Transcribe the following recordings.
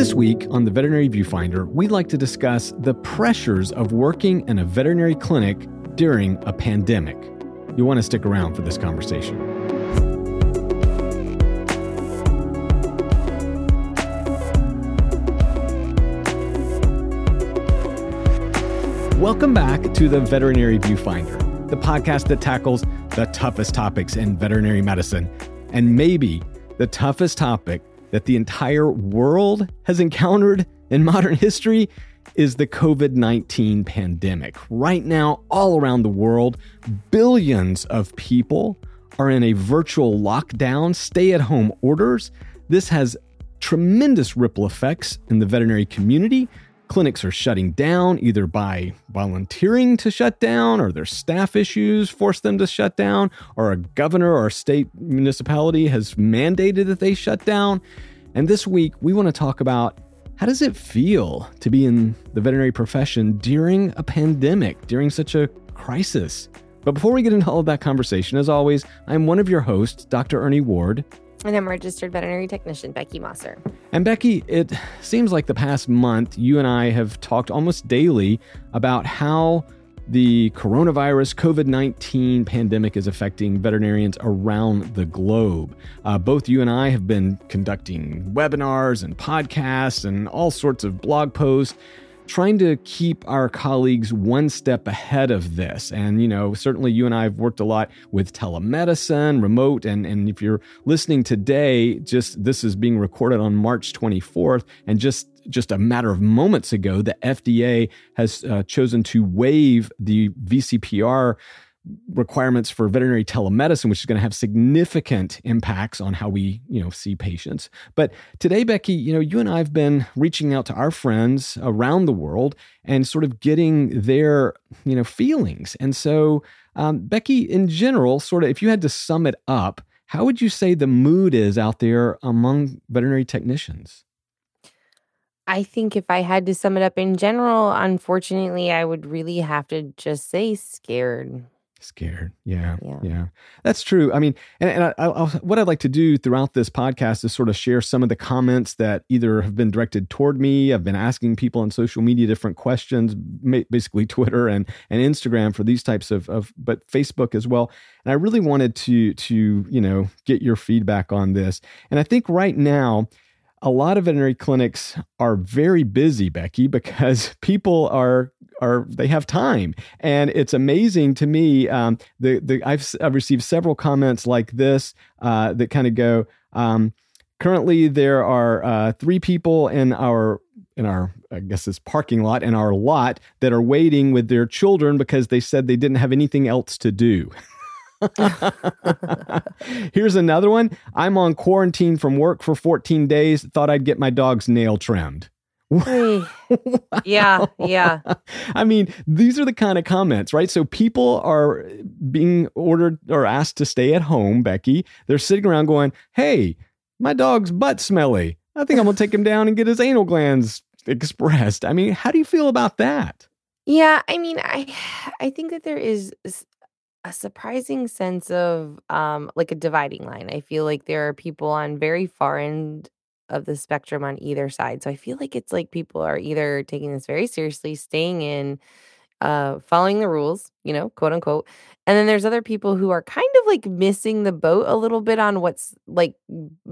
This week on the Veterinary Viewfinder, we'd like to discuss the pressures of working in a veterinary clinic during a pandemic. You want to stick around for this conversation. Welcome back to the Veterinary Viewfinder, the podcast that tackles the toughest topics in veterinary medicine, and maybe the toughest topic that the entire world has encountered in modern history is the COVID 19 pandemic. Right now, all around the world, billions of people are in a virtual lockdown, stay at home orders. This has tremendous ripple effects in the veterinary community. Clinics are shutting down either by volunteering to shut down or their staff issues force them to shut down, or a governor or state municipality has mandated that they shut down. And this week, we want to talk about how does it feel to be in the veterinary profession during a pandemic, during such a crisis? But before we get into all of that conversation, as always, I'm one of your hosts, Dr. Ernie Ward. And I'm registered veterinary technician Becky Mossor. And Becky, it seems like the past month, you and I have talked almost daily about how the coronavirus COVID 19 pandemic is affecting veterinarians around the globe. Uh, both you and I have been conducting webinars and podcasts and all sorts of blog posts trying to keep our colleagues one step ahead of this. And, you know, certainly you and I have worked a lot with telemedicine, remote, and, and if you're listening today, just this is being recorded on March 24th, and just just a matter of moments ago, the FDA has uh, chosen to waive the VCPR requirements for veterinary telemedicine which is going to have significant impacts on how we you know see patients. But today becky you know you and i've been reaching out to our friends around the world and sort of getting their you know feelings. And so um, becky in general sort of if you had to sum it up how would you say the mood is out there among veterinary technicians? I think if I had to sum it up in general, unfortunately, I would really have to just say scared. Scared. Yeah. Yeah. yeah. That's true. I mean, and, and I, I'll, what I'd like to do throughout this podcast is sort of share some of the comments that either have been directed toward me. I've been asking people on social media different questions, basically Twitter and, and Instagram for these types of, of, but Facebook as well. And I really wanted to, to, you know, get your feedback on this. And I think right now, a lot of veterinary clinics are very busy, Becky, because people are are they have time, and it's amazing to me. Um, the the I've I've received several comments like this uh, that kind of go. Um, currently, there are uh, three people in our in our I guess this parking lot in our lot that are waiting with their children because they said they didn't have anything else to do. Here's another one. I'm on quarantine from work for 14 days. Thought I'd get my dog's nail trimmed. wow. Yeah, yeah. I mean, these are the kind of comments, right? So people are being ordered or asked to stay at home, Becky. They're sitting around going, hey, my dog's butt smelly. I think I'm going to take him down and get his anal glands expressed. I mean, how do you feel about that? Yeah, I mean, I I think that there is a surprising sense of um like a dividing line. I feel like there are people on very far end of the spectrum on either side. So I feel like it's like people are either taking this very seriously, staying in, uh, following the rules, you know, quote unquote. And then there's other people who are kind of like missing the boat a little bit on what's like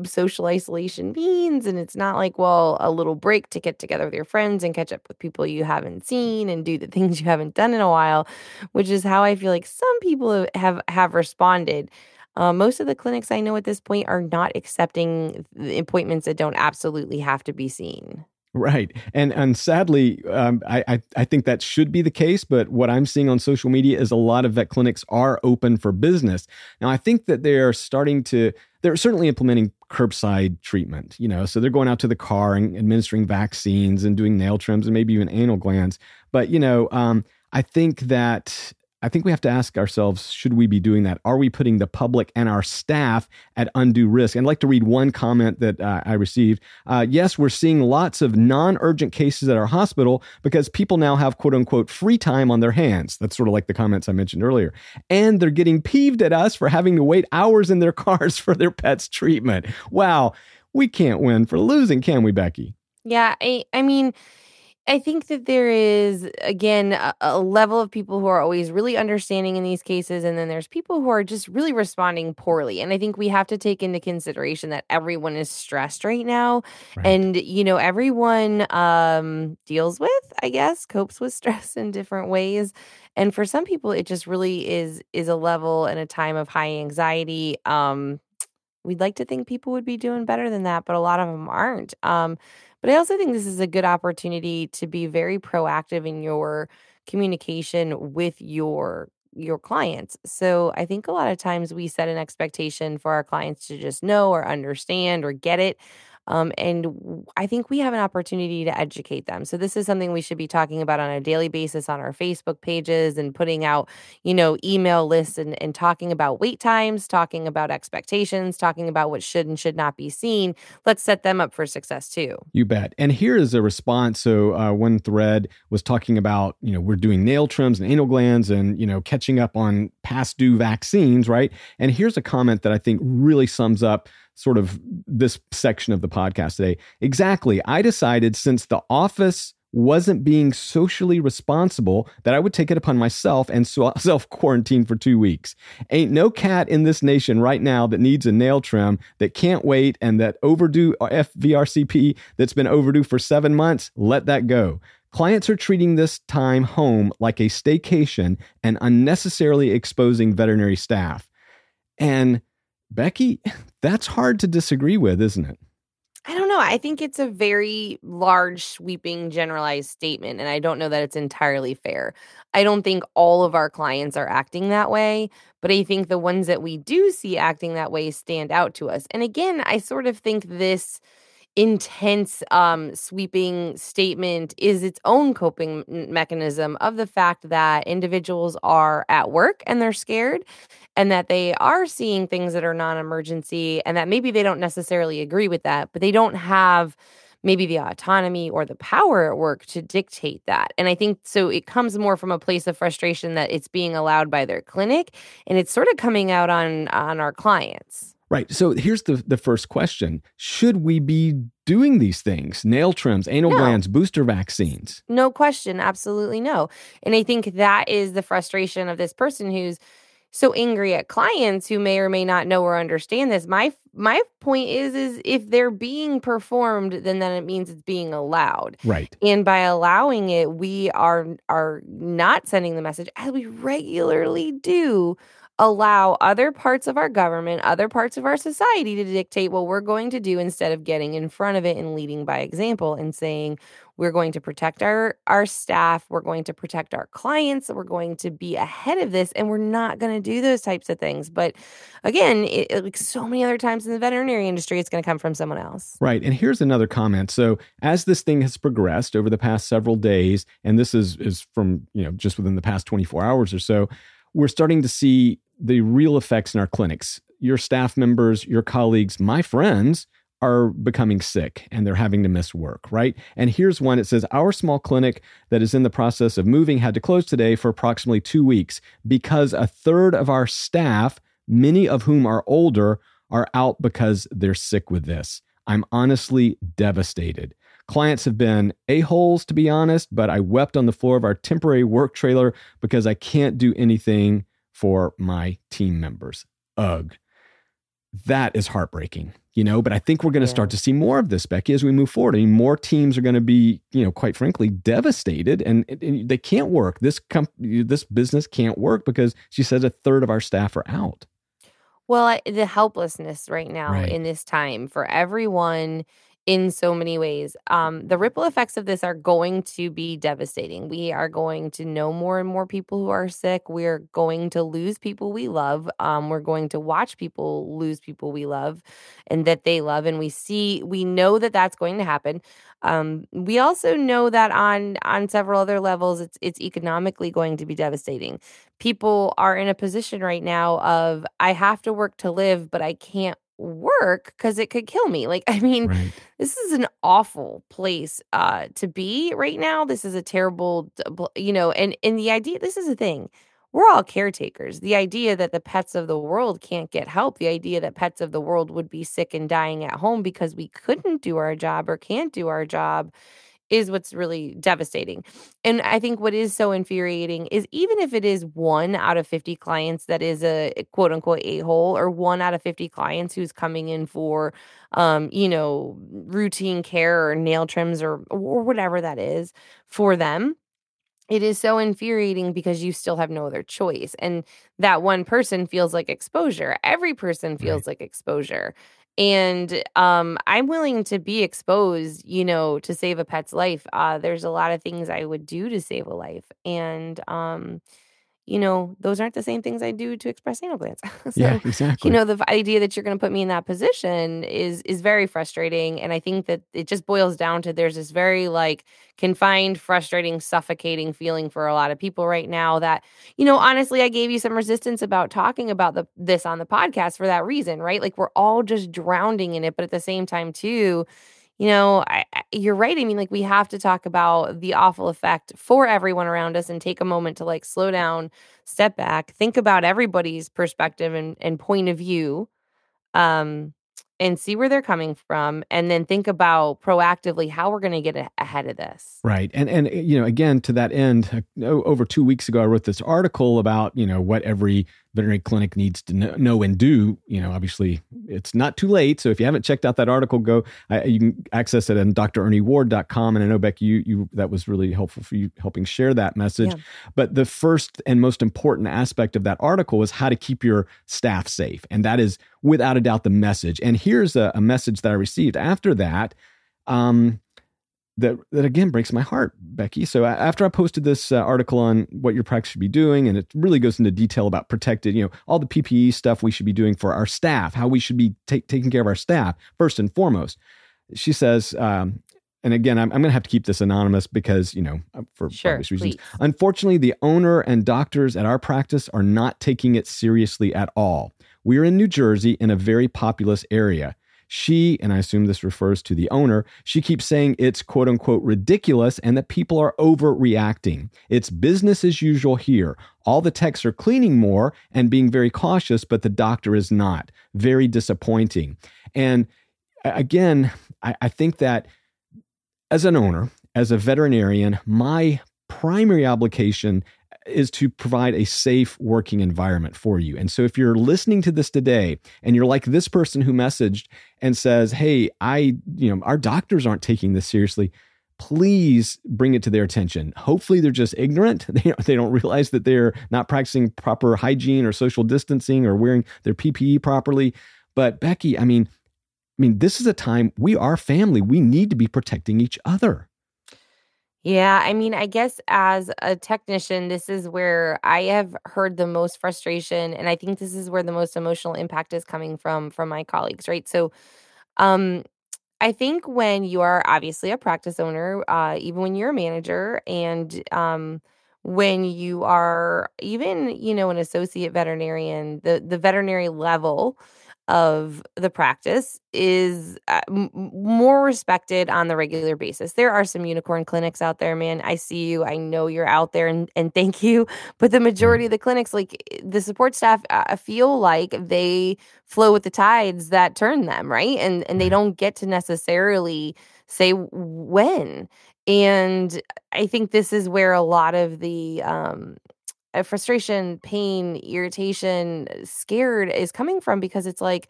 social isolation means. And it's not like, well, a little break to get together with your friends and catch up with people you haven't seen and do the things you haven't done in a while, which is how I feel like some people have have responded. Uh, most of the clinics I know at this point are not accepting appointments that don't absolutely have to be seen. Right, and and sadly, um, I, I, I think that should be the case. But what I'm seeing on social media is a lot of vet clinics are open for business now. I think that they are starting to. They're certainly implementing curbside treatment. You know, so they're going out to the car and administering vaccines and doing nail trims and maybe even anal glands. But you know, um, I think that I think we have to ask ourselves should we be doing that? Are we putting the public and our staff at undue risk? And I'd like to read one comment that uh, I received. Uh, yes, we're seeing lots of non urgent cases at our hospital because people now have quote unquote free time on their hands. That's sort of like the comments I mentioned earlier. And they're getting peeved at us for having to wait hours in their cars for their pet's treatment. Wow, we can't win for losing, can we, Becky? Yeah, I I mean, I think that there is again a, a level of people who are always really understanding in these cases and then there's people who are just really responding poorly. And I think we have to take into consideration that everyone is stressed right now Right. and you know everyone um deals with, I guess, copes with stress in different ways. And for some people it just really is is a level and a time of high anxiety. Um we'd like to think people would be doing better than that, but a lot of them aren't. Um, but I also think this is a good opportunity to be very proactive in your communication with your your clients. So I think a lot of times we set an expectation for our clients to just know or understand or get it. Um, and I think we have an opportunity to educate them. So this is something we should be talking about on a daily basis on our Facebook pages and putting out you know, email lists and, and talking about wait times, talking about expectations, talking about what should and should not be seen. Let's set them up for success too. You bet. And here is a response. So uh, one thread was talking about, you know, we're doing nail trims and anal glands and, you know, catching up on past due vaccines, right? And here's a comment that I think really sums up sort of this section of the podcast today. Exactly. I decided since the office wasn't being socially responsible that I would take it upon myself and self quarantine for two weeks. Ain't no cat in this nation right now that needs a nail trim that can't wait and that overdue uh, FVRCP that's been overdue for seven months. Let that go. Clients are treating this time home like a staycation and unnecessarily exposing veterinary staff. And Becky, that's hard to disagree with, isn't it? I don't know. I think it's a very large, sweeping, generalized statement, and I don't know that it's entirely fair. I don't think all of our clients are acting that way, but I think the ones that we do see acting that way stand out to us. And again, I sort of think this intense um sweeping statement is its own coping mechanism of the fact that individuals are at work and they're scared and that they are seeing things that are non-emergency and that maybe they don't necessarily agree with that but they don't have maybe the autonomy or the power at work to dictate that. And I think so it comes more from a place of frustration that it's being allowed by their clinic and it's sort of coming out on on our clients. Right. So here's the, the first question Should we be doing these things? Nail trims, anal No. glands, booster vaccines. No question, absolutely no. And I think that is the frustration of this person who's so angry at clients who may or may not know or understand this. My my point is is if they're being performed, then then it means it's being allowed. Right. And by allowing it, we are are not sending the message as we regularly do allow other parts of our government, other parts of our society to dictate what we're going to do instead of getting in front of it and leading by example and saying we're going to protect our our staff, we're going to protect our clients, we're going to be ahead of this and we're not going to do those types of things. But again, it, like so many other times in the veterinary industry it's going to come from someone else. Right. And here's another comment. So as this thing has progressed over the past several days, and this is is from, you know, just within the past 24 hours or so, we're starting to see the real effects in our clinics. Your staff members, your colleagues, my friends are becoming sick and they're having to miss work, right? And here's one it says Our small clinic that is in the process of moving had to close today for approximately two weeks because a third of our staff, many of whom are older, are out because they're sick with this. I'm honestly devastated. Clients have been a-holes, to be honest, but I wept on the floor of our temporary work trailer because I can't do anything for my team members. Ugh. That is heartbreaking, you know, but I think we're going to Yeah. start to see more of this, Becky, as we move forward. I mean, more teams are going to be, you know, quite frankly, devastated and, and they can't work. This com- this business can't work because she says a third of our staff are out. Well, I, the helplessness right now Right. in this time for everyone in so many ways. Um, the ripple effects of this are going to be devastating. We are going to know more and more people who are sick. We're going to lose people we love. Um, we're going to watch people lose people we love and that they love. And we see, we know that that's going to happen. Um, we also know that on on several other levels, it's it's economically going to be devastating people are in a position right now of I have to work to live, but I can't work because it could kill me. Like, I mean, Right. this is an awful place uh, to be right now. This is a terrible, you know, and and the idea. This is the thing. we're all caretakers. The idea that the pets of the world can't get help, the idea that pets of the world would be sick and dying at home because we couldn't do our job or can't do our job is what's really devastating. And I think what is so infuriating is even if it is one out of 50 clients that is a quote unquote a hole, or one out of 50 clients who's coming in for, um, you know, routine care or nail trims or, or whatever that is for them. It is so infuriating because you still have no other choice. And that one person feels like exposure. Every person feels right. like exposure and um, i'm willing to be exposed you know to save a pet's life uh, there's a lot of things i would do to save a life. And um, you know, those aren't the same things I do to express anal glands. so, yeah, exactly. You know, the idea that you're going to put me in that position is is very frustrating, and I think that it just boils down to there's this very like confined, frustrating, suffocating feeling for a lot of people right now. That you know, honestly, I gave you some resistance about talking about the this on the podcast for that reason, right? Like we're all just drowning in it, but at the same time, too you know, I, you're right. I mean, like, we have to talk about the awful effect for everyone around us and take a moment to like slow down, step back, think about everybody's perspective and, and point of view. Um, and see where they're coming from and then think about proactively how we're going to get a- ahead of this right and and you know again to that end uh, over 2 weeks ago I wrote this article about you know what every veterinary clinic needs to know and do you know obviously it's not too late. So if you haven't checked out that article go uh, you can access it on drernieward.com and i know becky you, you that was really helpful for you helping share that message. Yeah. but the first and most important aspect of that article was how to keep your staff safe. And that is without a doubt the message. And here's a, a message that i received after that. Um, that that again breaks my heart, Becky. So after I posted this uh, article on what your practice should be doing, and it really goes into detail about protected, you know, all the PPE stuff we should be doing for our staff, how we should be take, taking care of our staff first and foremost. She says, um, and again, I'm, I'm going to have to keep this anonymous because you know uh, for sure, obvious reasons. Please. Unfortunately, the owner and doctors at our practice are not taking it seriously at all. We're in New Jersey in a very populous area. She, and I assume this refers to the owner, she keeps saying it's quote unquote ridiculous and that people are overreacting. It's business as usual here. All the techs are cleaning more and being very cautious, but the doctor is not. Very disappointing. And again, I, I think that as an owner, as a veterinarian, my primary obligation is to provide a safe working environment for you. And so if you're listening to this today and you're like this person who messaged and says, "Hey, I, you know, our doctors aren't taking this seriously." Please bring it to their attention. Hopefully, they're just ignorant. They, they don't realize that they're not practicing proper hygiene or social distancing or wearing their PPE properly. But Becky, I mean, I mean, this is a time we are family. We need to be protecting each other. Yeah, I mean, I guess as a technician, this is where I have heard the most frustration and I think this is where the most emotional impact is coming from from my colleagues, right? So, um I think when you are obviously a practice owner, uh even when you're a manager and um when you are even, you know, an associate veterinarian, the the veterinary level, of the practice is uh, m- more respected on the regular basis. There are some unicorn clinics out there, man. I see you. I know you're out there and, and thank you. But the majority of the clinics, like the support staff, I feel like they flow with the tides that turn them, right? And and they don't get to necessarily say when. And I think this is where a lot of the um, frustration, pain, irritation, scared is coming from because it's like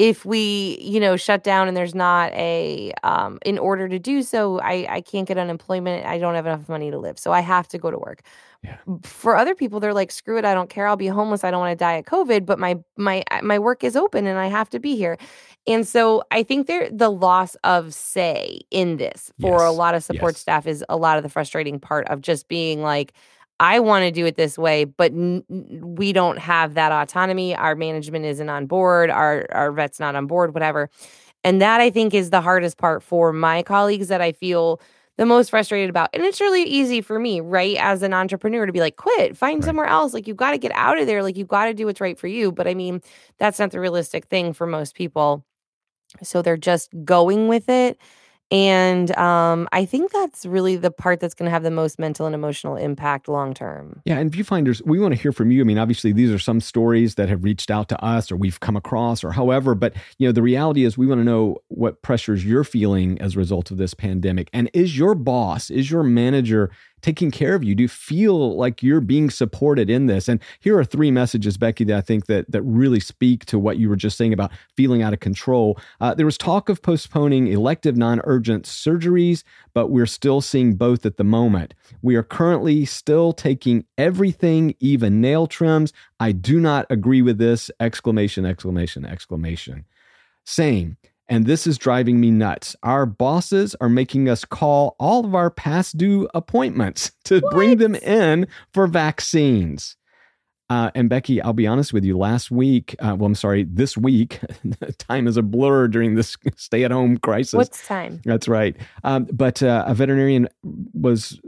if we you know shut down and there's not a um in order to do so i i can't get unemployment i don't have enough money to live so i have to go to work yeah. for other people they're like screw it i don't care i'll be homeless i don't want to die of covid but my my my work is open and i have to be here and so i think there the loss of say in this for yes. a lot of support yes. staff is a lot of the frustrating part of just being like I want to do it this way, but n- we don't have that autonomy. Our management isn't on board. Our our vet's not on board. Whatever, and that I think is the hardest part for my colleagues that I feel the most frustrated about. And it's really easy for me, right, as an entrepreneur to be like, quit, find right. somewhere else. Like you've got to get out of there. Like you've got to do what's right for you. But I mean, that's not the realistic thing for most people. So they're just going with it And um, I think that's really the part that's going to have the most mental and emotional impact long term. Yeah. And viewfinders, we want to hear from you. I mean, obviously, these are some stories that have reached out to us or we've come across or however. But, you know, the reality is we want to know what pressures you're feeling as a result of this pandemic. And is your boss, is your manager taking care of you? Do you feel like you're being supported in this? And here are three messages, Becky, that I think that that really speak to what you were just saying about feeling out of control. Uh, there was talk of postponing elective non-urgent surgeries, but we're still seeing both at the moment. We are currently still taking everything, even nail trims. I do not agree with this! Exclamation! Exclamation! Exclamation! Same. And this is driving me nuts. Our bosses are making us call all of our past due appointments to what? bring them in for vaccines. Uh, and Becky, I'll be honest with you. Last week, uh, well, I'm sorry, this week, time is a blur during this stay-at-home crisis. What's time? That's right. Um, but uh, a veterinarian was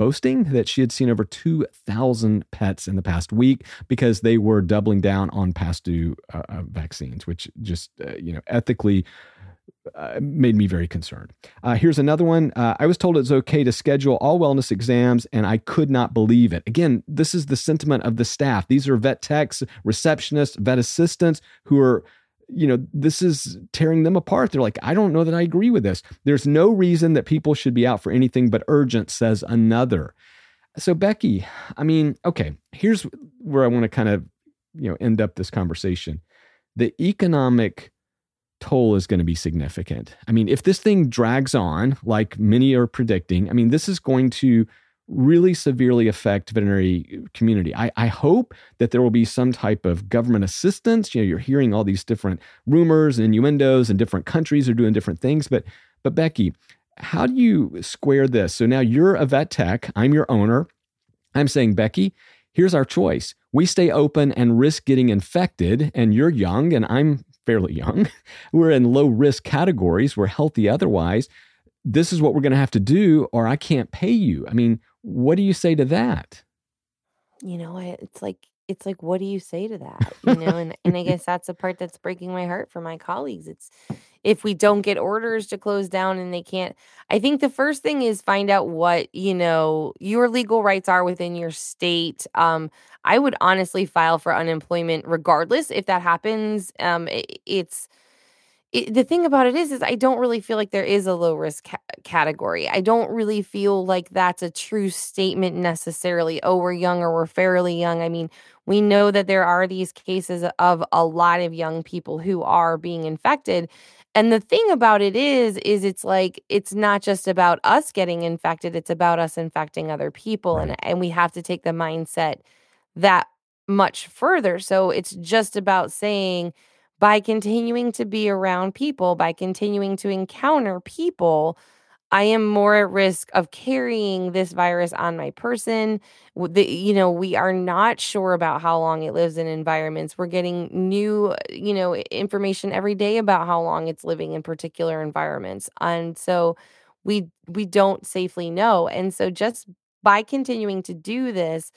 boasting that she had seen over 2,000 pets in the past week because they were doubling down on past due uh, uh, vaccines, which just, uh, you know, ethically uh, made me very concerned. Uh, here's another one. Uh, I was told it's okay to schedule all wellness exams, and I could not believe it. Again, this is the sentiment of the staff. These are vet techs, receptionists, vet assistants who are you know, this is tearing them apart. They're like, I don't know that I agree with this. There's no reason that people should be out for anything but urgent, says another. So, Becky, I mean, okay, here's where I want to kind of, you know, end up this conversation. The economic toll is going to be significant. I mean, if this thing drags on, like many are predicting, I mean, this is going to really severely affect veterinary community. I, I hope that there will be some type of government assistance. You know, you're hearing all these different rumors and innuendos, and different countries are doing different things. But but Becky, how do you square this? So now you're a vet tech. I'm your owner. I'm saying, Becky, here's our choice. We stay open and risk getting infected, and you're young, and I'm fairly young. We're in low risk categories. We're healthy otherwise. This is what we're going to have to do, or I can't pay you. I mean, what do you say to that? You know, it's like it's like what do you say to that? You know, and and I guess that's the part that's breaking my heart for my colleagues. It's if we don't get orders to close down and they can't I think the first thing is find out what, you know, your legal rights are within your state. Um I would honestly file for unemployment regardless if that happens. Um it, it's it, the thing about it is is i don't really feel like there is a low risk ca- category. I don't really feel like that's a true statement necessarily oh we're young or we're fairly young. I mean we know that there are these cases of a lot of young people who are being infected and the thing about it is is it's like it's not just about us getting infected it's about us infecting other people right. and and we have to take the mindset that much further. So it's just about saying by continuing to be around people, by continuing to encounter people, I am more at risk of carrying this virus on my person. The, you know, we are not sure about how long it lives in environments. We're getting new, you know, information every day about how long it's living in particular environments. And so we we don't safely know. And so just by continuing to do this,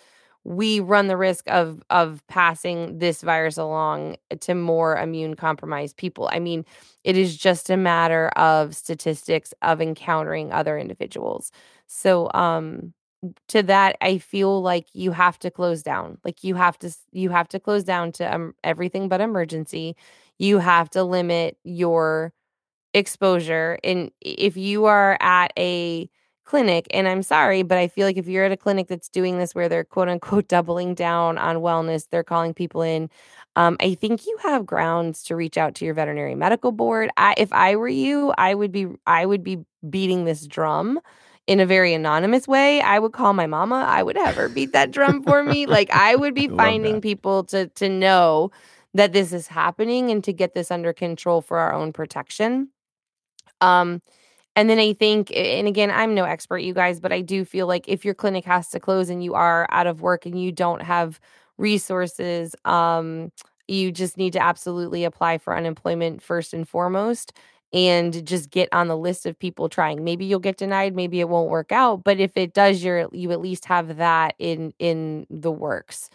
we run the risk of of passing this virus along to more immune compromised people. I mean, it is just a matter of statistics of encountering other individuals. So um to that I feel like you have to close down. Like you have to you have to close down to um, everything but emergency. You have to limit your exposure and if you are at a clinic. And I'm sorry, but I feel like if you're at a clinic that's doing this where they're quote unquote doubling down on wellness, they're calling people in. Um, I think you have grounds to reach out to your veterinary medical board. I, if I were you, I would be I would be beating this drum in a very anonymous way. I would call my mama. I would have her beat that drum for me. Like I would be finding people to to know that this is happening and to get this under control for our own protection. Um, and then I think, and again, I'm no expert, you guys, but I do feel like if your clinic has to close and you are out of work and you don't have resources, um, you just need to absolutely apply for unemployment first and foremost and just get on the list of people trying. Maybe you'll get denied, maybe it won't work out, but if it does, you're you at least have that in in the works.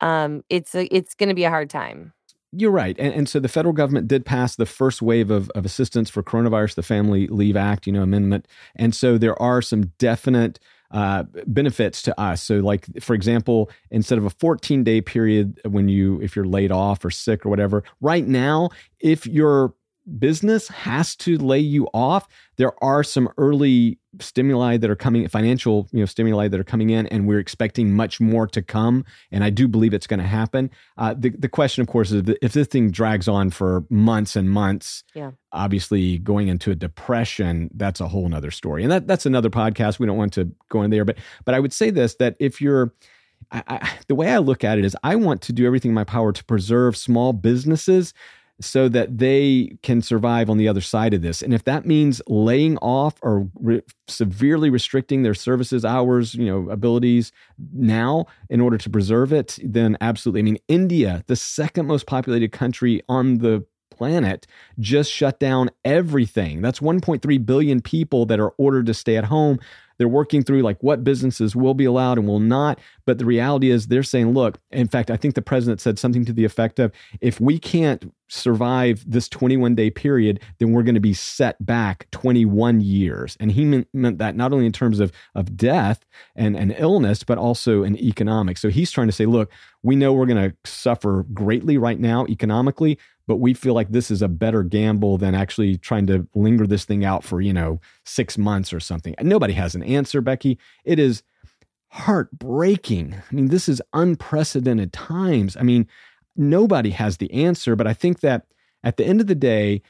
Um, it's a, it's going to be a hard time. You're right. And, and, so the federal government did pass the first wave of, of assistance for coronavirus, the Family Leave Act, you know, amendment. And so there are some definite uh, benefits to us. So, like for example, instead of a 14 day period when you if you're laid off or sick or whatever, right now, if you're business has to lay you off, there are some early stimuli that are coming, financial you know stimuli that are coming in, and we're expecting much more to come. And I do believe it's going to happen. Uh, the the question, of course, is if this thing drags on for months and months. Yeah. Obviously, going into a depression, that's a whole other story, and that that's another podcast. We don't want to go in there, but but I would say this: that if you're I, I, the way I look at it is, I want to do everything in my power to preserve small businesses so that they can survive on the other side of this. And if that means laying off or re- severely restricting their services hours, you know, abilities now in order to preserve it, then absolutely. I mean, India, the second most populated country on the planet just shut down everything. That's 1.3 billion people that are ordered to stay at home. They're working through like what businesses will be allowed and will not. But the reality is they're saying, look, in fact, I think the president said something to the effect of if we can't survive this 21 day period, then we're going to be set back 21 years. And he meant, meant that not only in terms of, of death and, and illness, but also in economics. So he's trying to say, look, we know we're going to suffer greatly right now economically, but we feel like this is a better gamble than actually trying to linger this thing out for, you know, six months or something. And nobody has an answer, Becky. It is heartbreaking. I mean, this is unprecedented times. I mean, nobody has the answer, but I think that at the end of the day,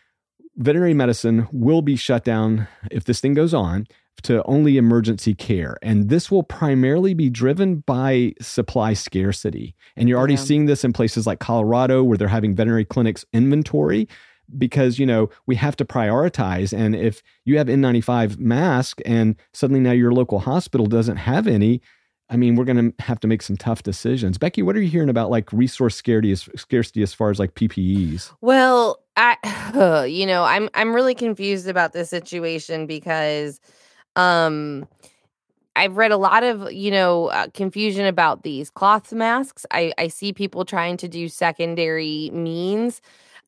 veterinary medicine will be shut down if this thing goes on to only emergency care. And this will primarily be driven by supply scarcity. And you're already yeah. seeing this in places like Colorado where they're having veterinary clinics inventory because you know we have to prioritize and if you have N95 mask and suddenly now your local hospital doesn't have any I mean, we're going to have to make some tough decisions. Becky, what are you hearing about like resource scarcity, scarcity as far as like PPEs? Well, I, uh, you know, I'm I'm really confused about this situation because um, I've read a lot of, you know, uh, confusion about these cloth masks. I, I see people trying to do secondary means.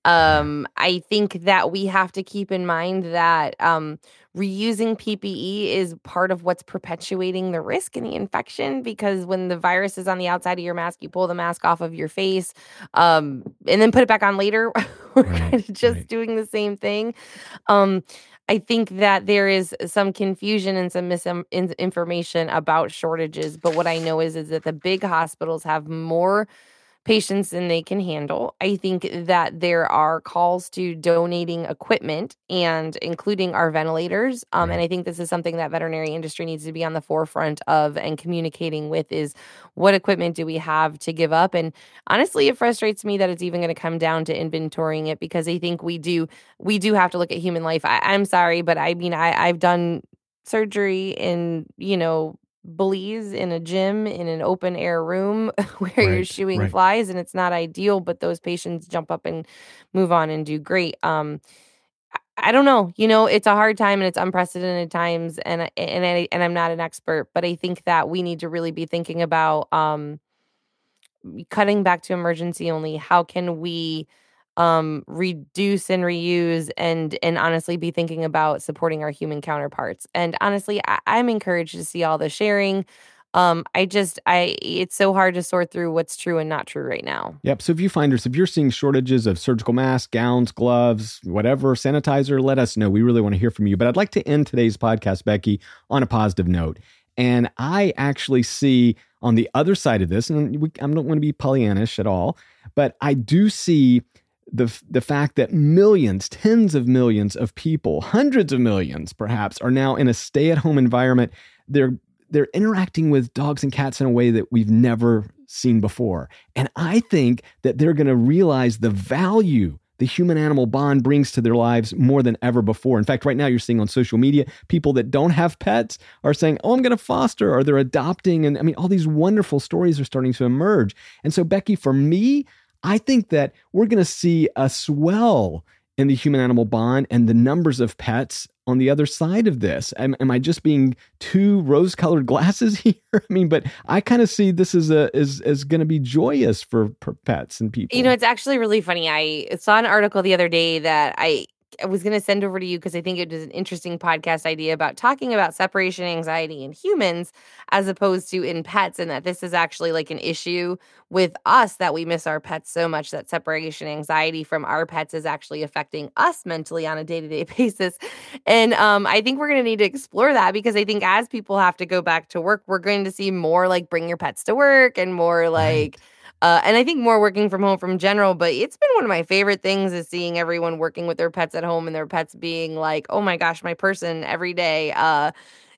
Um, I think that we have to keep in mind that um, reusing PPE is part of what's perpetuating the risk in the infection because when the virus is on the outside of your mask, you pull the mask off of your face um, and then put it back on later. We're right, kind of just right. doing the same thing. Um, I think that there is some confusion and some misinformation about shortages. But what I know is, is that the big hospitals have more patients than they can handle. I think that there are calls to donating equipment and including our ventilators. Um, and I think this is something that veterinary industry needs to be on the forefront of and communicating with is what equipment do we have to give up? And honestly, it frustrates me that it's even going to come down to inventorying it because I think we do we do have to look at human life. I, I'm sorry, but I mean I, I've done surgery in you know Belize in a gym in an open air room where right, you're shooing right. flies and it's not ideal, but those patients jump up and move on and do great. Um, I don't know. You know, it's a hard time and it's unprecedented times, and and I, and I'm not an expert, but I think that we need to really be thinking about um, cutting back to emergency only. How can we um, reduce and reuse and and honestly be thinking about supporting our human counterparts. And honestly, I, I'm encouraged to see all the sharing. Um, I just I it's so hard to sort through what's true and not true right now. Yep. So if you find us, if you're seeing shortages of surgical masks, gowns, gloves, whatever, sanitizer, let us know. We really want to hear from you. But I'd like to end today's podcast, Becky, on a positive note. And I actually see on the other side of this, and we, I'm not going to be Pollyannish at all, but I do see the, the fact that millions, tens of millions of people, hundreds of millions perhaps, are now in a stay at home environment. They're, they're interacting with dogs and cats in a way that we've never seen before. And I think that they're going to realize the value the human animal bond brings to their lives more than ever before. In fact, right now you're seeing on social media people that don't have pets are saying, Oh, I'm going to foster, or they're adopting. And I mean, all these wonderful stories are starting to emerge. And so, Becky, for me, I think that we're going to see a swell in the human animal bond and the numbers of pets on the other side of this? Am, am I just being too rose colored glasses here? I mean, but I kind of see this as a as as going to be joyous for, for pets and people. You know, it's actually really funny. I saw an article the other day that I I was going to send over to you because I think it was an interesting podcast idea about talking about separation anxiety in humans as opposed to in pets, and that this is actually like an issue with us that we miss our pets so much that separation anxiety from our pets is actually affecting us mentally on a day to day basis. And um, I think we're going to need to explore that because I think as people have to go back to work, we're going to see more like bring your pets to work and more like. Right uh, and I think more working from home from general, but it's been one of my favorite things is seeing everyone working with their pets at home and their pets being like, oh my gosh, my person every day. Uh,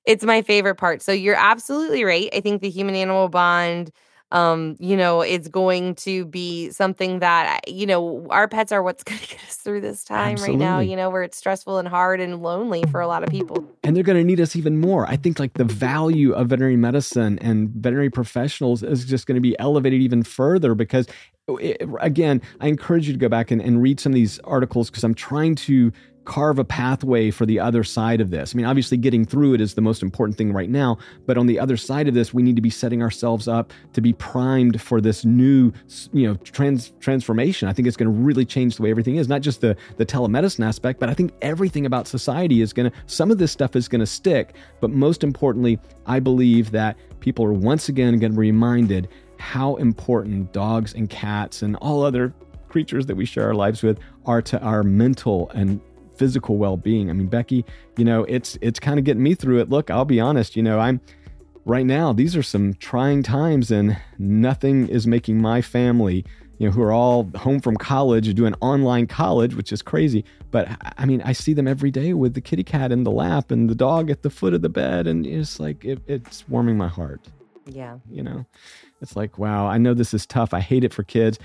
it's my favorite part. So you're absolutely right. I think the human animal bond um, you know, it's going to be something that, you know, our pets are what's going to get us through this time Absolutely. right now, you know, where it's stressful and hard and lonely for a lot of people. And they're going to need us even more. I think like the value of veterinary medicine and veterinary professionals is just going to be elevated even further because it, again, I encourage you to go back and, and read some of these articles because I'm trying to carve a pathway for the other side of this. I mean, obviously, getting through it is the most important thing right now. But on the other side of this, we need to be setting ourselves up to be primed for this new, you know, trans transformation. I think it's going to really change the way everything is. Not just the the telemedicine aspect, but I think everything about society is going to. Some of this stuff is going to stick, but most importantly, I believe that people are once again going to be reminded how important dogs and cats and all other creatures that we share our lives with are to our mental and physical well-being. I mean, Becky, you know, it's it's kind of getting me through it. Look, I'll be honest, you know, I'm right now these are some trying times and nothing is making my family, you know, who are all home from college doing online college, which is crazy, but I mean, I see them every day with the kitty cat in the lap and the dog at the foot of the bed and it's like it, it's warming my heart. Yeah. You know. It's like, wow, I know this is tough. I hate it for kids.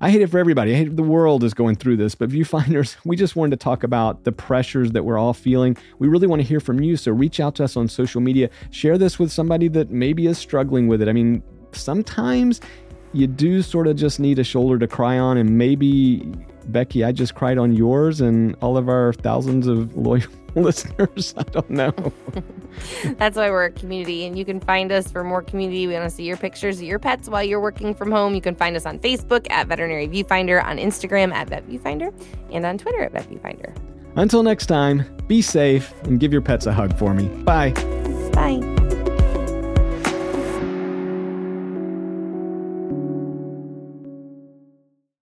I hate it for everybody. I hate the world is going through this. But viewfinders, we just wanted to talk about the pressures that we're all feeling. We really want to hear from you. So reach out to us on social media. Share this with somebody that maybe is struggling with it. I mean, sometimes you do sort of just need a shoulder to cry on. And maybe, Becky, I just cried on yours and all of our thousands of loyal listeners. I don't know. That's why we're a community. And you can find us for more community. We want to see your pictures of your pets while you're working from home. You can find us on Facebook at Veterinary Viewfinder, on Instagram at Vet Viewfinder, and on Twitter at Vet Viewfinder. Until next time, be safe and give your pets a hug for me. Bye. Bye.